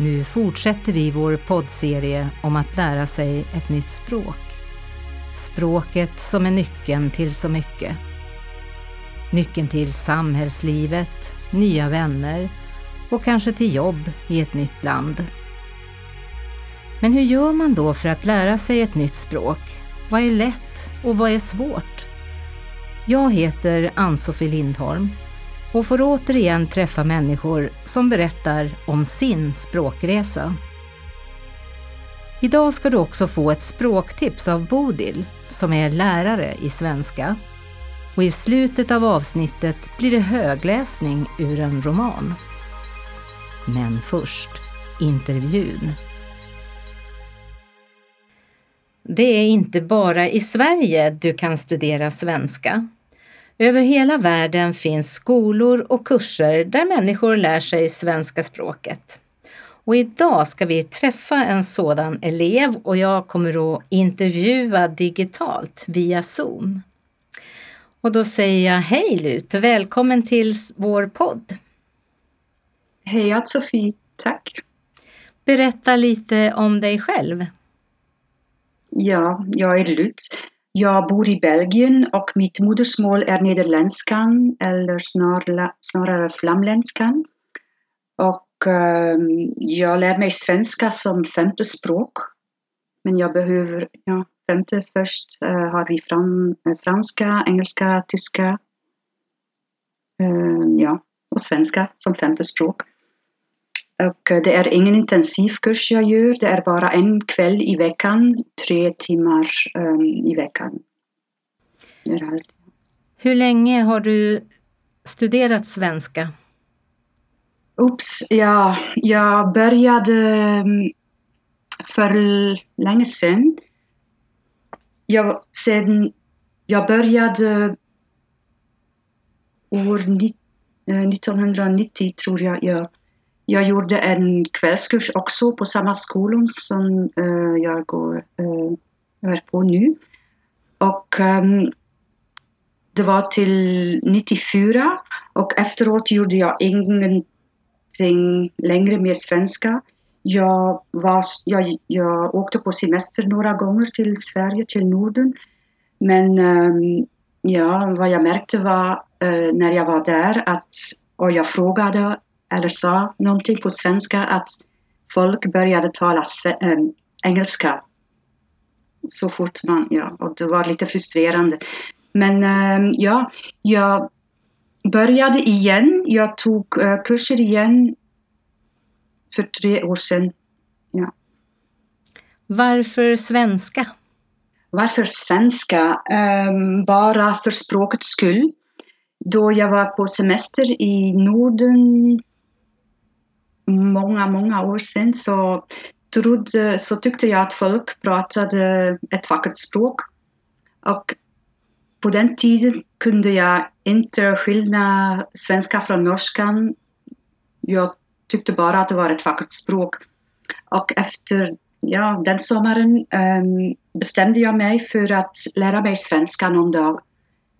Nu fortsätter vi vår poddserie om att lära sig ett nytt språk. Språket som är nyckeln till så mycket. Nyckeln till samhällslivet, nya vänner och kanske till jobb i ett nytt land. Men hur gör man då för att lära sig ett nytt språk? Vad är lätt och vad är svårt? Jag heter Ann-Sofie Lindholm och får återigen träffa människor som berättar om sin språkresa. Idag ska du också få ett språktips av Bodil som är lärare i svenska. Och i slutet av avsnittet blir det högläsning ur en roman. Men först intervjun. Det är inte bara i Sverige du kan studera svenska. Över hela världen finns skolor och kurser där människor lär sig svenska språket. Och idag ska vi träffa en sådan elev och jag kommer att intervjua digitalt via Zoom. Och då säger jag hej Lut, välkommen till vår podd. Hej Sofie, tack. Berätta lite om dig själv. Ja, jag är Lut. Jag bor i Belgien och mitt modersmål är nederländskan eller snarare, snarare flamländskan. Och ehm, jag lär mig svenska som femte språk. Men jag behöver, ja, femte först eh, har vi eh, franska, engelska, tyska. Ehm, ja, och svenska som femte språk. Eh, det är ingen intensivkurs jag gör, det är bara en kväll i veckan, tre timmar um, i veckan. Det är allt. Hur länge har du studerat svenska? Oops, ja, jag började ehm, för länge sedan. Jag, sen, jag började år 1990 eh, tror jag. Ja. Jag gjorde en kvällskurs också på samma skola som uh, jag går uh, är på nu. Och um, det var till 94 och efteråt gjorde jag ingenting längre med svenska. Jag, var, jag, jag åkte på semester några gånger till Sverige, till Norden. Men um, ja, vad jag märkte var uh, när jag var där att, och jag frågade eller sa någonting på svenska att folk började tala ähm, engelska så fort man, ja, och det var lite frustrerande. Men ähm, ja, jag började igen. Jag tog äh, kurser igen för tre år sedan. Ja. Varför svenska? Varför svenska? Ähm, bara för språkets skull. Då jag var på semester i Norden många, många år sedan så, trodde, så tyckte jag att folk pratade ett vackert språk. Och på den tiden kunde jag inte skilja svenska från norskan. Jag tyckte bara att det var ett vackert språk. Och efter ja, den sommaren um, bestämde jag mig för att lära mig svenska någon dag.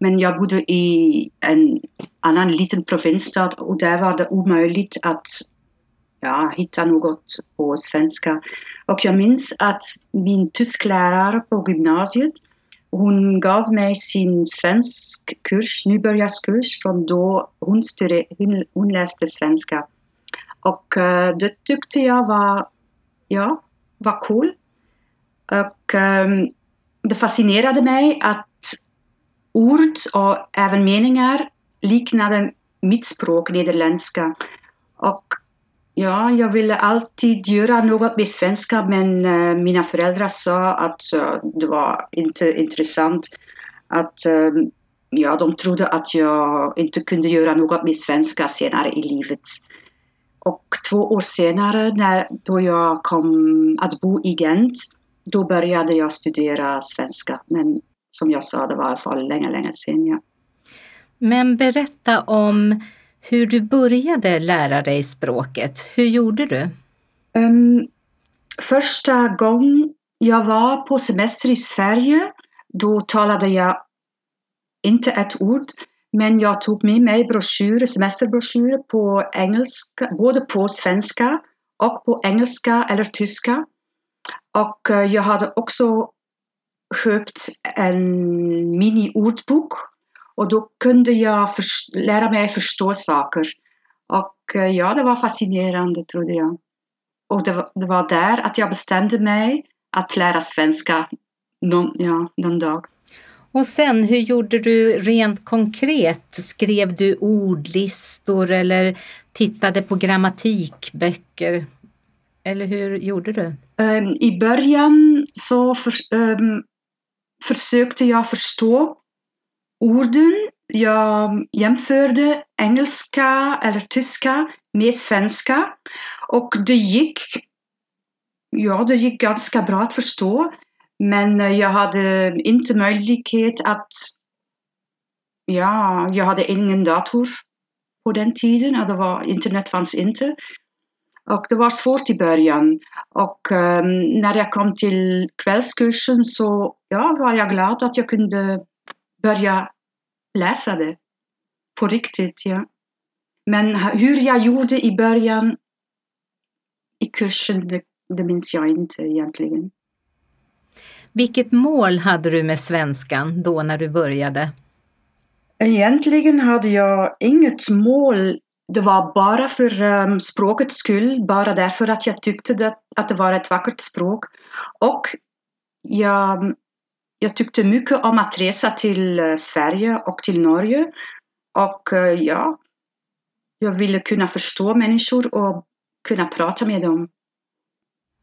Men jag bodde i en annan liten provinsstad och där var det omöjligt att ja, hitta något på svenska. Och jag minns att min tysklärare på gymnasiet, hon gav mig sin svenskkurs, nybörjarskurs, från då hon, studer, hon läste svenska. Och uh, det tyckte jag var, ja, var cool. Och um, det fascinerade mig att ord och även meningar liknade mitt språk, nederländska. Och Ja, jag ville alltid göra något med svenska men uh, mina föräldrar sa att uh, det var inte intressant. Att uh, ja, de trodde att jag inte kunde göra något med svenska senare i livet. Och två år senare, när, då jag kom att bo i Gent, då började jag studera svenska. Men som jag sa, det var i alla fall länge, länge sedan. Ja. Men berätta om hur du började lära dig språket. Hur gjorde du? Um, första gången jag var på semester i Sverige, då talade jag inte ett ord, men jag tog med mig broschyrer, semesterbroschyrer på engelska, både på svenska och på engelska eller tyska. Och eh, jag hade också köpt en mini-ordbok och då kunde jag lära mig förstå saker. Och eh, ja, det var fascinerande trodde jag. Och det var, det var där att jag bestämde mig att lära svenska någon, ja, någon dag. Och sen, hur gjorde du rent konkret? Skrev du ordlistor eller tittade på grammatikböcker? Eller hur gjorde du? Um, I början så för, um, försökte jag förstå orden. Jag jämförde engelska eller tyska med svenska och det gick, ja, det gick ganska bra att förstå. Men eh, jag hade inte möjlighet att... Ja, jag hade ingen dator på den tiden det var, internet fanns inte. Och det var svårt i början. Och um, när jag kom till kvällskursen så ja, var jag glad att jag kunde börja läsa det. På riktigt, ja. Men hur jag gjorde i början i kursen, det, det minns jag inte egentligen. Vilket mål hade du med svenskan då när du började? Egentligen hade jag inget mål. Det var bara för um, språkets skull, bara därför att jag tyckte det, att det var ett vackert språk. Och jag, jag tyckte mycket om att resa till uh, Sverige och till Norge. Och uh, ja, jag ville kunna förstå människor och kunna prata med dem.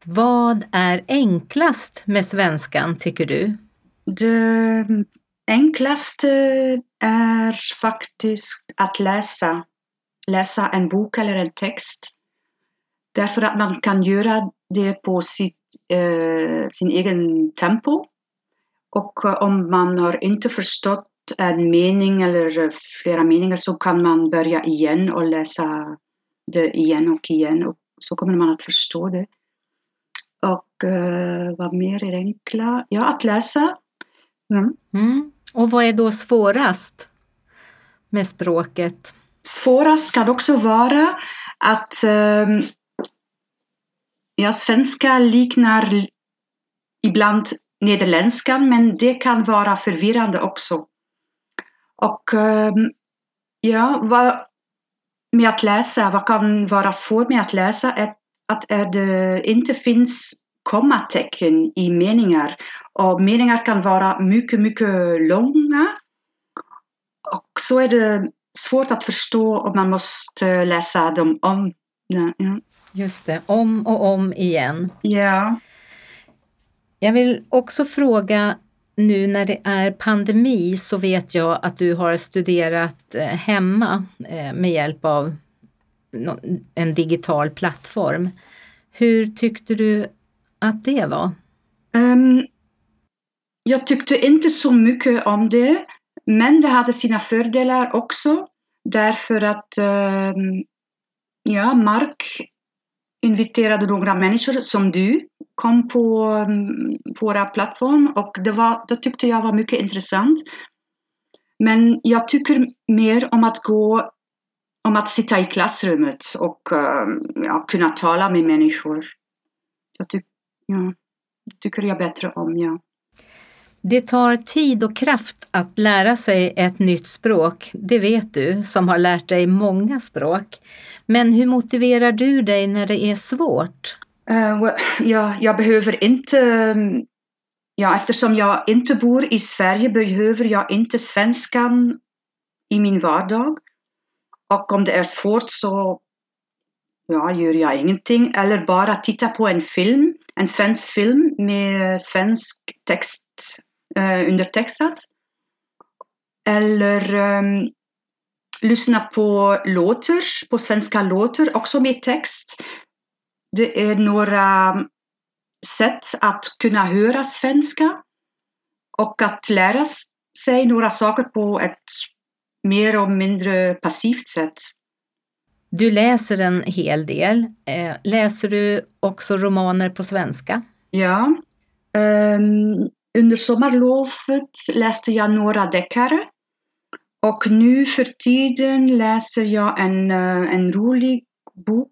Vad är enklast med svenskan, tycker du? Det enklaste är faktiskt att läsa. Läsa en bok eller en text. Därför att man kan göra det på sitt, eh, sin egen tempo. Och om man har inte förstått en mening eller flera meningar så kan man börja igen och läsa det igen och igen. Och så kommer man att förstå det. Och uh, vad mer är enkla? Ja, att läsa. Mm. Mm. Och vad är då svårast med språket? Svårast kan också vara att um, ja, svenska liknar ibland nederländskan men det kan vara förvirrande också. Och um, ja, vad, med att läsa, vad kan vara svårt med att läsa är att det inte finns kommatecken i meningar. Och meningar kan vara mycket, mycket långa. Och så är det svårt att förstå och man måste läsa dem om. Ja. Just det, om och om igen. Ja. Jag vill också fråga, nu när det är pandemi så vet jag att du har studerat eh, hemma eh, med hjälp av en digital plattform. Hur tyckte du att det var? Um, jag tyckte inte så mycket om det, men det hade sina fördelar också. Därför att um, ja, Mark inviterade några människor som du kom på um, våra plattform och det, var, det tyckte jag var mycket intressant. Men jag tycker mer om att gå om att sitta i klassrummet och ehm, ja, kunna tala med människor. Jag ty ja, det tycker jag bättre om, ja. Det tar tid och kraft att lära sig ett nytt språk, det vet du som har lärt dig många språk. Men hur motiverar du dig när det är svårt? Uh, ja, jag behöver inte ehm, Ja, eftersom jag inte bor i Sverige behöver jag inte svenskan i min vardag. Och om det är svårt så ja, gör jag ingenting. Eller bara titta på en film, en svensk film med svensk text eh, undertextat. Eller um, lyssna på låtar, på svenska låtar, också med text. Det är några sätt att kunna höra svenska och att lära sig några saker på ett mer och mindre passivt sätt. Du läser en hel del. Eh, läser du också romaner på svenska? Ja. Um, under sommarlovet läste jag några deckare. Och nu för tiden läser jag en, uh, en rolig bok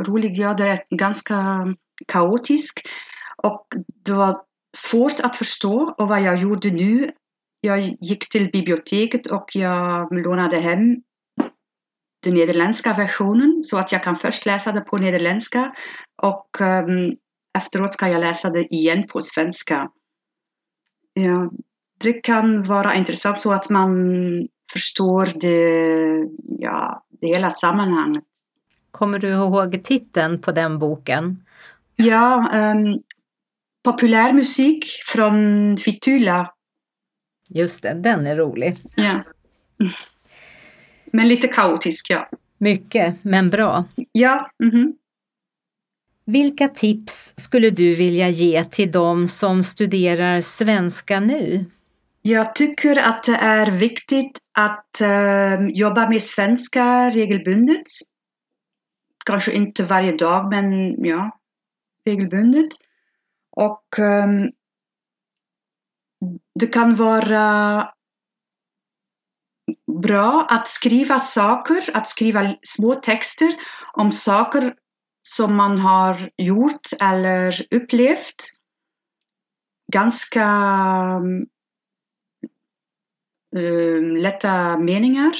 rolig. Ja, det är ganska kaotisk. Och det var svårt att förstå. Och vad jag gjorde nu, jag gick till biblioteket och jag lånade hem den nederländska versionen så att jag kan först läsa det på nederländska och um, efteråt ska jag läsa det igen på svenska. Ja, det kan vara intressant så att man förstår det, ja, det hela sammanhanget. Kommer du ihåg titeln på den boken? Ja, um, populärmusik från Fitula. Just det, den är rolig. Ja. Men lite kaotisk, ja. Mycket, men bra. Ja. Mm -hmm. Vilka tips skulle du vilja ge till de som studerar svenska nu? Jag tycker att det är viktigt att uh, jobba med svenska regelbundet. Kanske inte varje dag, men ja, regelbundet. Och um, det kan vara bra att skriva saker, att skriva små texter om saker som man har gjort eller upplevt. Ganska um, lätta meningar.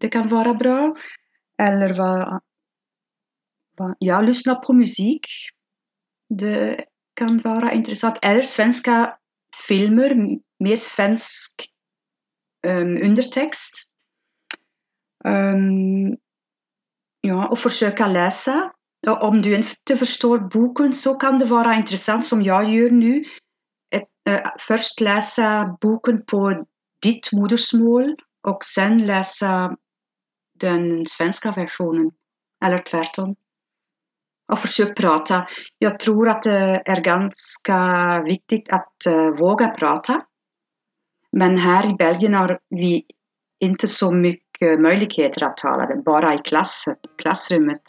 Det kan vara bra. Eller vad, ja, lyssna på musik. Det kan vara intressant. Eller svenska filmer med svensk um, undertext. Um, ja, och försöka läsa. Om du inte förstår boken så kan det vara intressant som jag gör nu. Ett, uh, först läsa boken på ditt modersmål och sen läsa den svenska versionen. Eller tvärtom. Och försök prata. Jag tror att det är ganska viktigt att uh, våga prata. Men här i Belgien har vi inte så mycket möjligheter att tala det, bara i klasset, klassrummet.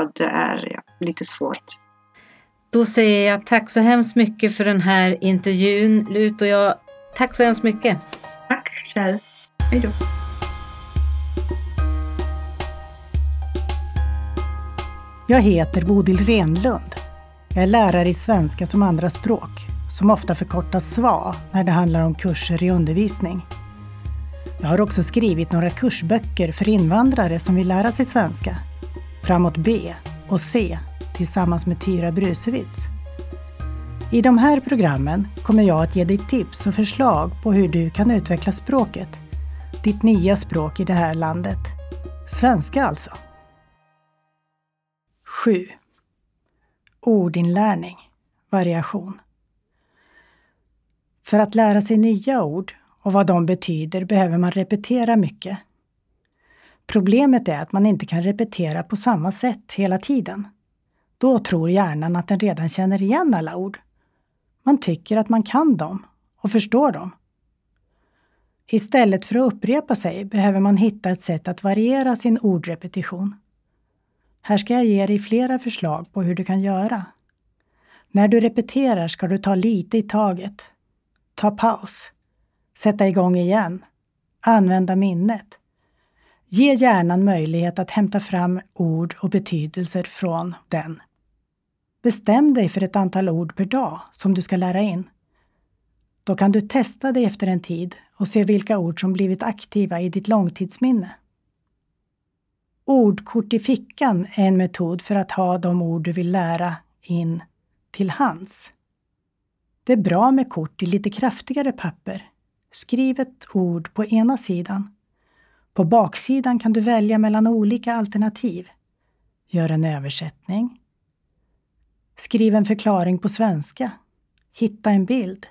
Och det är ja, lite svårt. Då säger jag tack så hemskt mycket för den här intervjun, Lut och jag. Tack så hemskt mycket. Tack Kjell. Hej då. Jag heter Bodil Renlund. Jag är lärare i svenska som andraspråk som ofta förkortas SVA när det handlar om kurser i undervisning. Jag har också skrivit några kursböcker för invandrare som vill lära sig svenska. Framåt B och C tillsammans med Tyra Brusewitz. I de här programmen kommer jag att ge dig tips och förslag på hur du kan utveckla språket. Ditt nya språk i det här landet. Svenska alltså. 7. Ordinlärning. Variation. För att lära sig nya ord och vad de betyder behöver man repetera mycket. Problemet är att man inte kan repetera på samma sätt hela tiden. Då tror hjärnan att den redan känner igen alla ord. Man tycker att man kan dem och förstår dem. Istället för att upprepa sig behöver man hitta ett sätt att variera sin ordrepetition. Här ska jag ge dig flera förslag på hur du kan göra. När du repeterar ska du ta lite i taget Ta paus. Sätta igång igen. Använda minnet. Ge hjärnan möjlighet att hämta fram ord och betydelser från den. Bestäm dig för ett antal ord per dag som du ska lära in. Då kan du testa dig efter en tid och se vilka ord som blivit aktiva i ditt långtidsminne. Ordkort i fickan är en metod för att ha de ord du vill lära in till hands. Det är bra med kort i lite kraftigare papper. Skriv ett ord på ena sidan. På baksidan kan du välja mellan olika alternativ. Gör en översättning. Skriv en förklaring på svenska. Hitta en bild.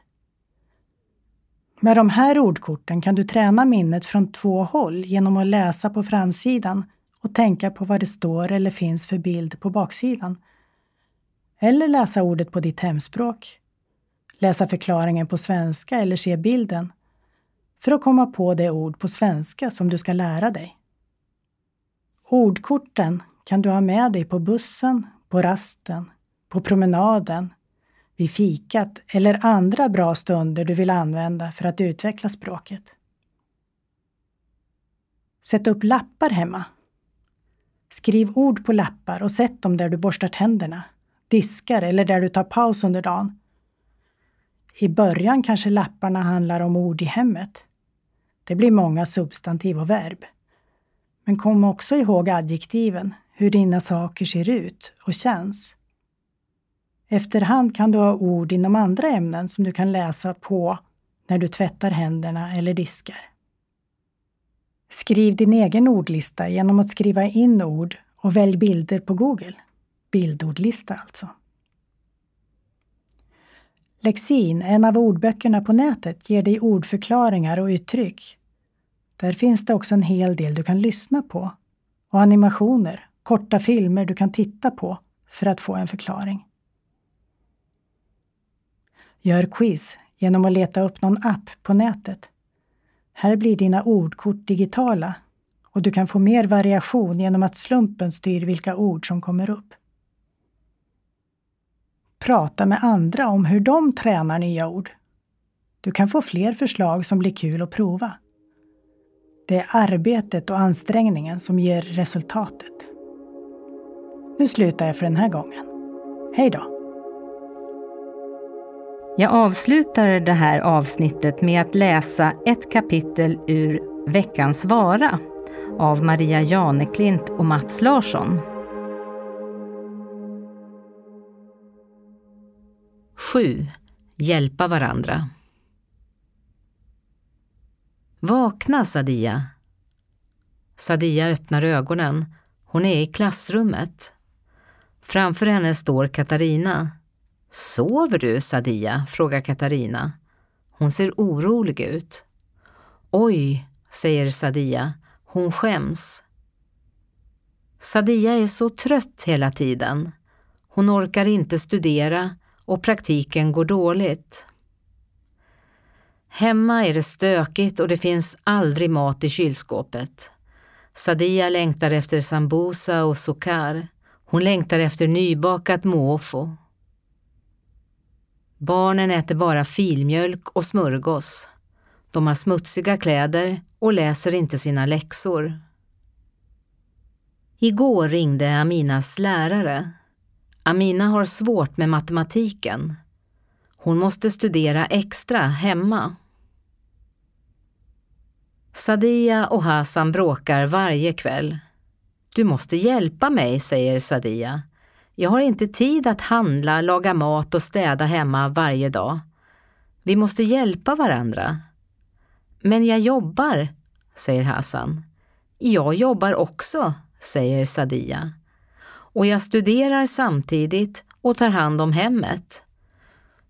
Med de här ordkorten kan du träna minnet från två håll genom att läsa på framsidan och tänka på vad det står eller finns för bild på baksidan. Eller läsa ordet på ditt hemspråk läsa förklaringen på svenska eller se bilden för att komma på det ord på svenska som du ska lära dig. Ordkorten kan du ha med dig på bussen, på rasten, på promenaden, vid fikat eller andra bra stunder du vill använda för att utveckla språket. Sätt upp lappar hemma. Skriv ord på lappar och sätt dem där du borstar tänderna, diskar eller där du tar paus under dagen. I början kanske lapparna handlar om ord i hemmet. Det blir många substantiv och verb. Men kom också ihåg adjektiven, hur dina saker ser ut och känns. Efterhand kan du ha ord inom andra ämnen som du kan läsa på när du tvättar händerna eller diskar. Skriv din egen ordlista genom att skriva in ord och välj bilder på Google. Bildordlista alltså. Lexin, en av ordböckerna på nätet, ger dig ordförklaringar och uttryck. Där finns det också en hel del du kan lyssna på och animationer, korta filmer du kan titta på för att få en förklaring. Gör quiz genom att leta upp någon app på nätet. Här blir dina ordkort digitala och du kan få mer variation genom att slumpen styr vilka ord som kommer upp. Prata med andra om hur de tränar nya ord. Du kan få fler förslag som blir kul att prova. Det är arbetet och ansträngningen som ger resultatet. Nu slutar jag för den här gången. Hej då! Jag avslutar det här avsnittet med att läsa ett kapitel ur Veckans vara av Maria Janeklint och Mats Larsson. 7. Hjälpa varandra. Vakna Sadia. Sadia öppnar ögonen. Hon är i klassrummet. Framför henne står Katarina. Sover du, Sadia? frågar Katarina. Hon ser orolig ut. Oj, säger Sadia. Hon skäms. Sadia är så trött hela tiden. Hon orkar inte studera och praktiken går dåligt. Hemma är det stökigt och det finns aldrig mat i kylskåpet. Sadia längtar efter sambusa och sukar. Hon längtar efter nybakat mofo. Barnen äter bara filmjölk och smörgås. De har smutsiga kläder och läser inte sina läxor. Igår ringde Aminas lärare. Amina har svårt med matematiken. Hon måste studera extra hemma. Sadia och Hassan bråkar varje kväll. Du måste hjälpa mig, säger Sadia. Jag har inte tid att handla, laga mat och städa hemma varje dag. Vi måste hjälpa varandra. Men jag jobbar, säger Hassan. Jag jobbar också, säger Sadia. Och jag studerar samtidigt och tar hand om hemmet.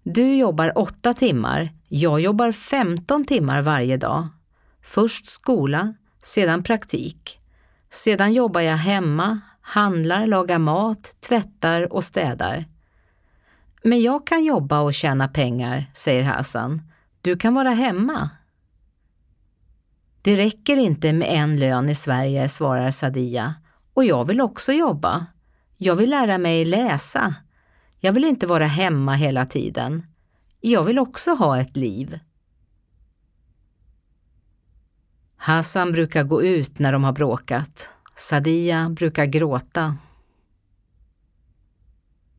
Du jobbar åtta timmar, jag jobbar 15 timmar varje dag. Först skola, sedan praktik. Sedan jobbar jag hemma, handlar, lagar mat, tvättar och städar. Men jag kan jobba och tjäna pengar, säger Hassan. Du kan vara hemma. Det räcker inte med en lön i Sverige, svarar Sadia. Och jag vill också jobba. Jag vill lära mig läsa. Jag vill inte vara hemma hela tiden. Jag vill också ha ett liv. Hassan brukar gå ut när de har bråkat. Sadia brukar gråta.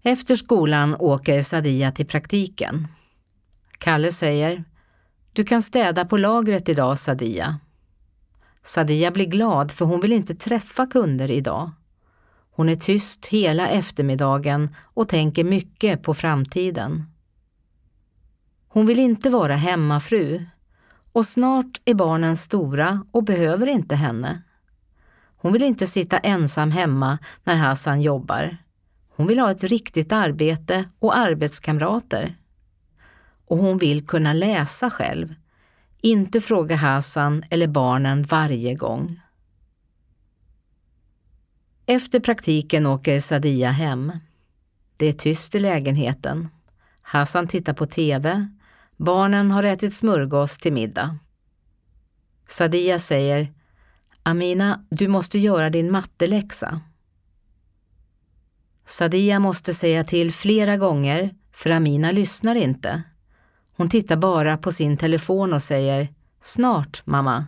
Efter skolan åker Sadia till praktiken. Kalle säger Du kan städa på lagret idag, Sadia. Sadia blir glad för hon vill inte träffa kunder idag. Hon är tyst hela eftermiddagen och tänker mycket på framtiden. Hon vill inte vara hemmafru och snart är barnen stora och behöver inte henne. Hon vill inte sitta ensam hemma när Hassan jobbar. Hon vill ha ett riktigt arbete och arbetskamrater. Och hon vill kunna läsa själv, inte fråga Hassan eller barnen varje gång. Efter praktiken åker Sadia hem. Det är tyst i lägenheten. Hassan tittar på TV. Barnen har ätit smörgås till middag. Sadia säger Amina, du måste göra din matteläxa. Sadia måste säga till flera gånger, för Amina lyssnar inte. Hon tittar bara på sin telefon och säger Snart, mamma.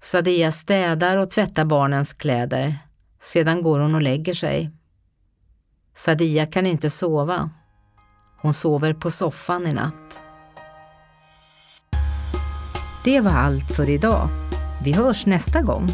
Sadia städar och tvättar barnens kläder. Sedan går hon och lägger sig. Sadia kan inte sova. Hon sover på soffan i natt. Det var allt för idag. Vi hörs nästa gång.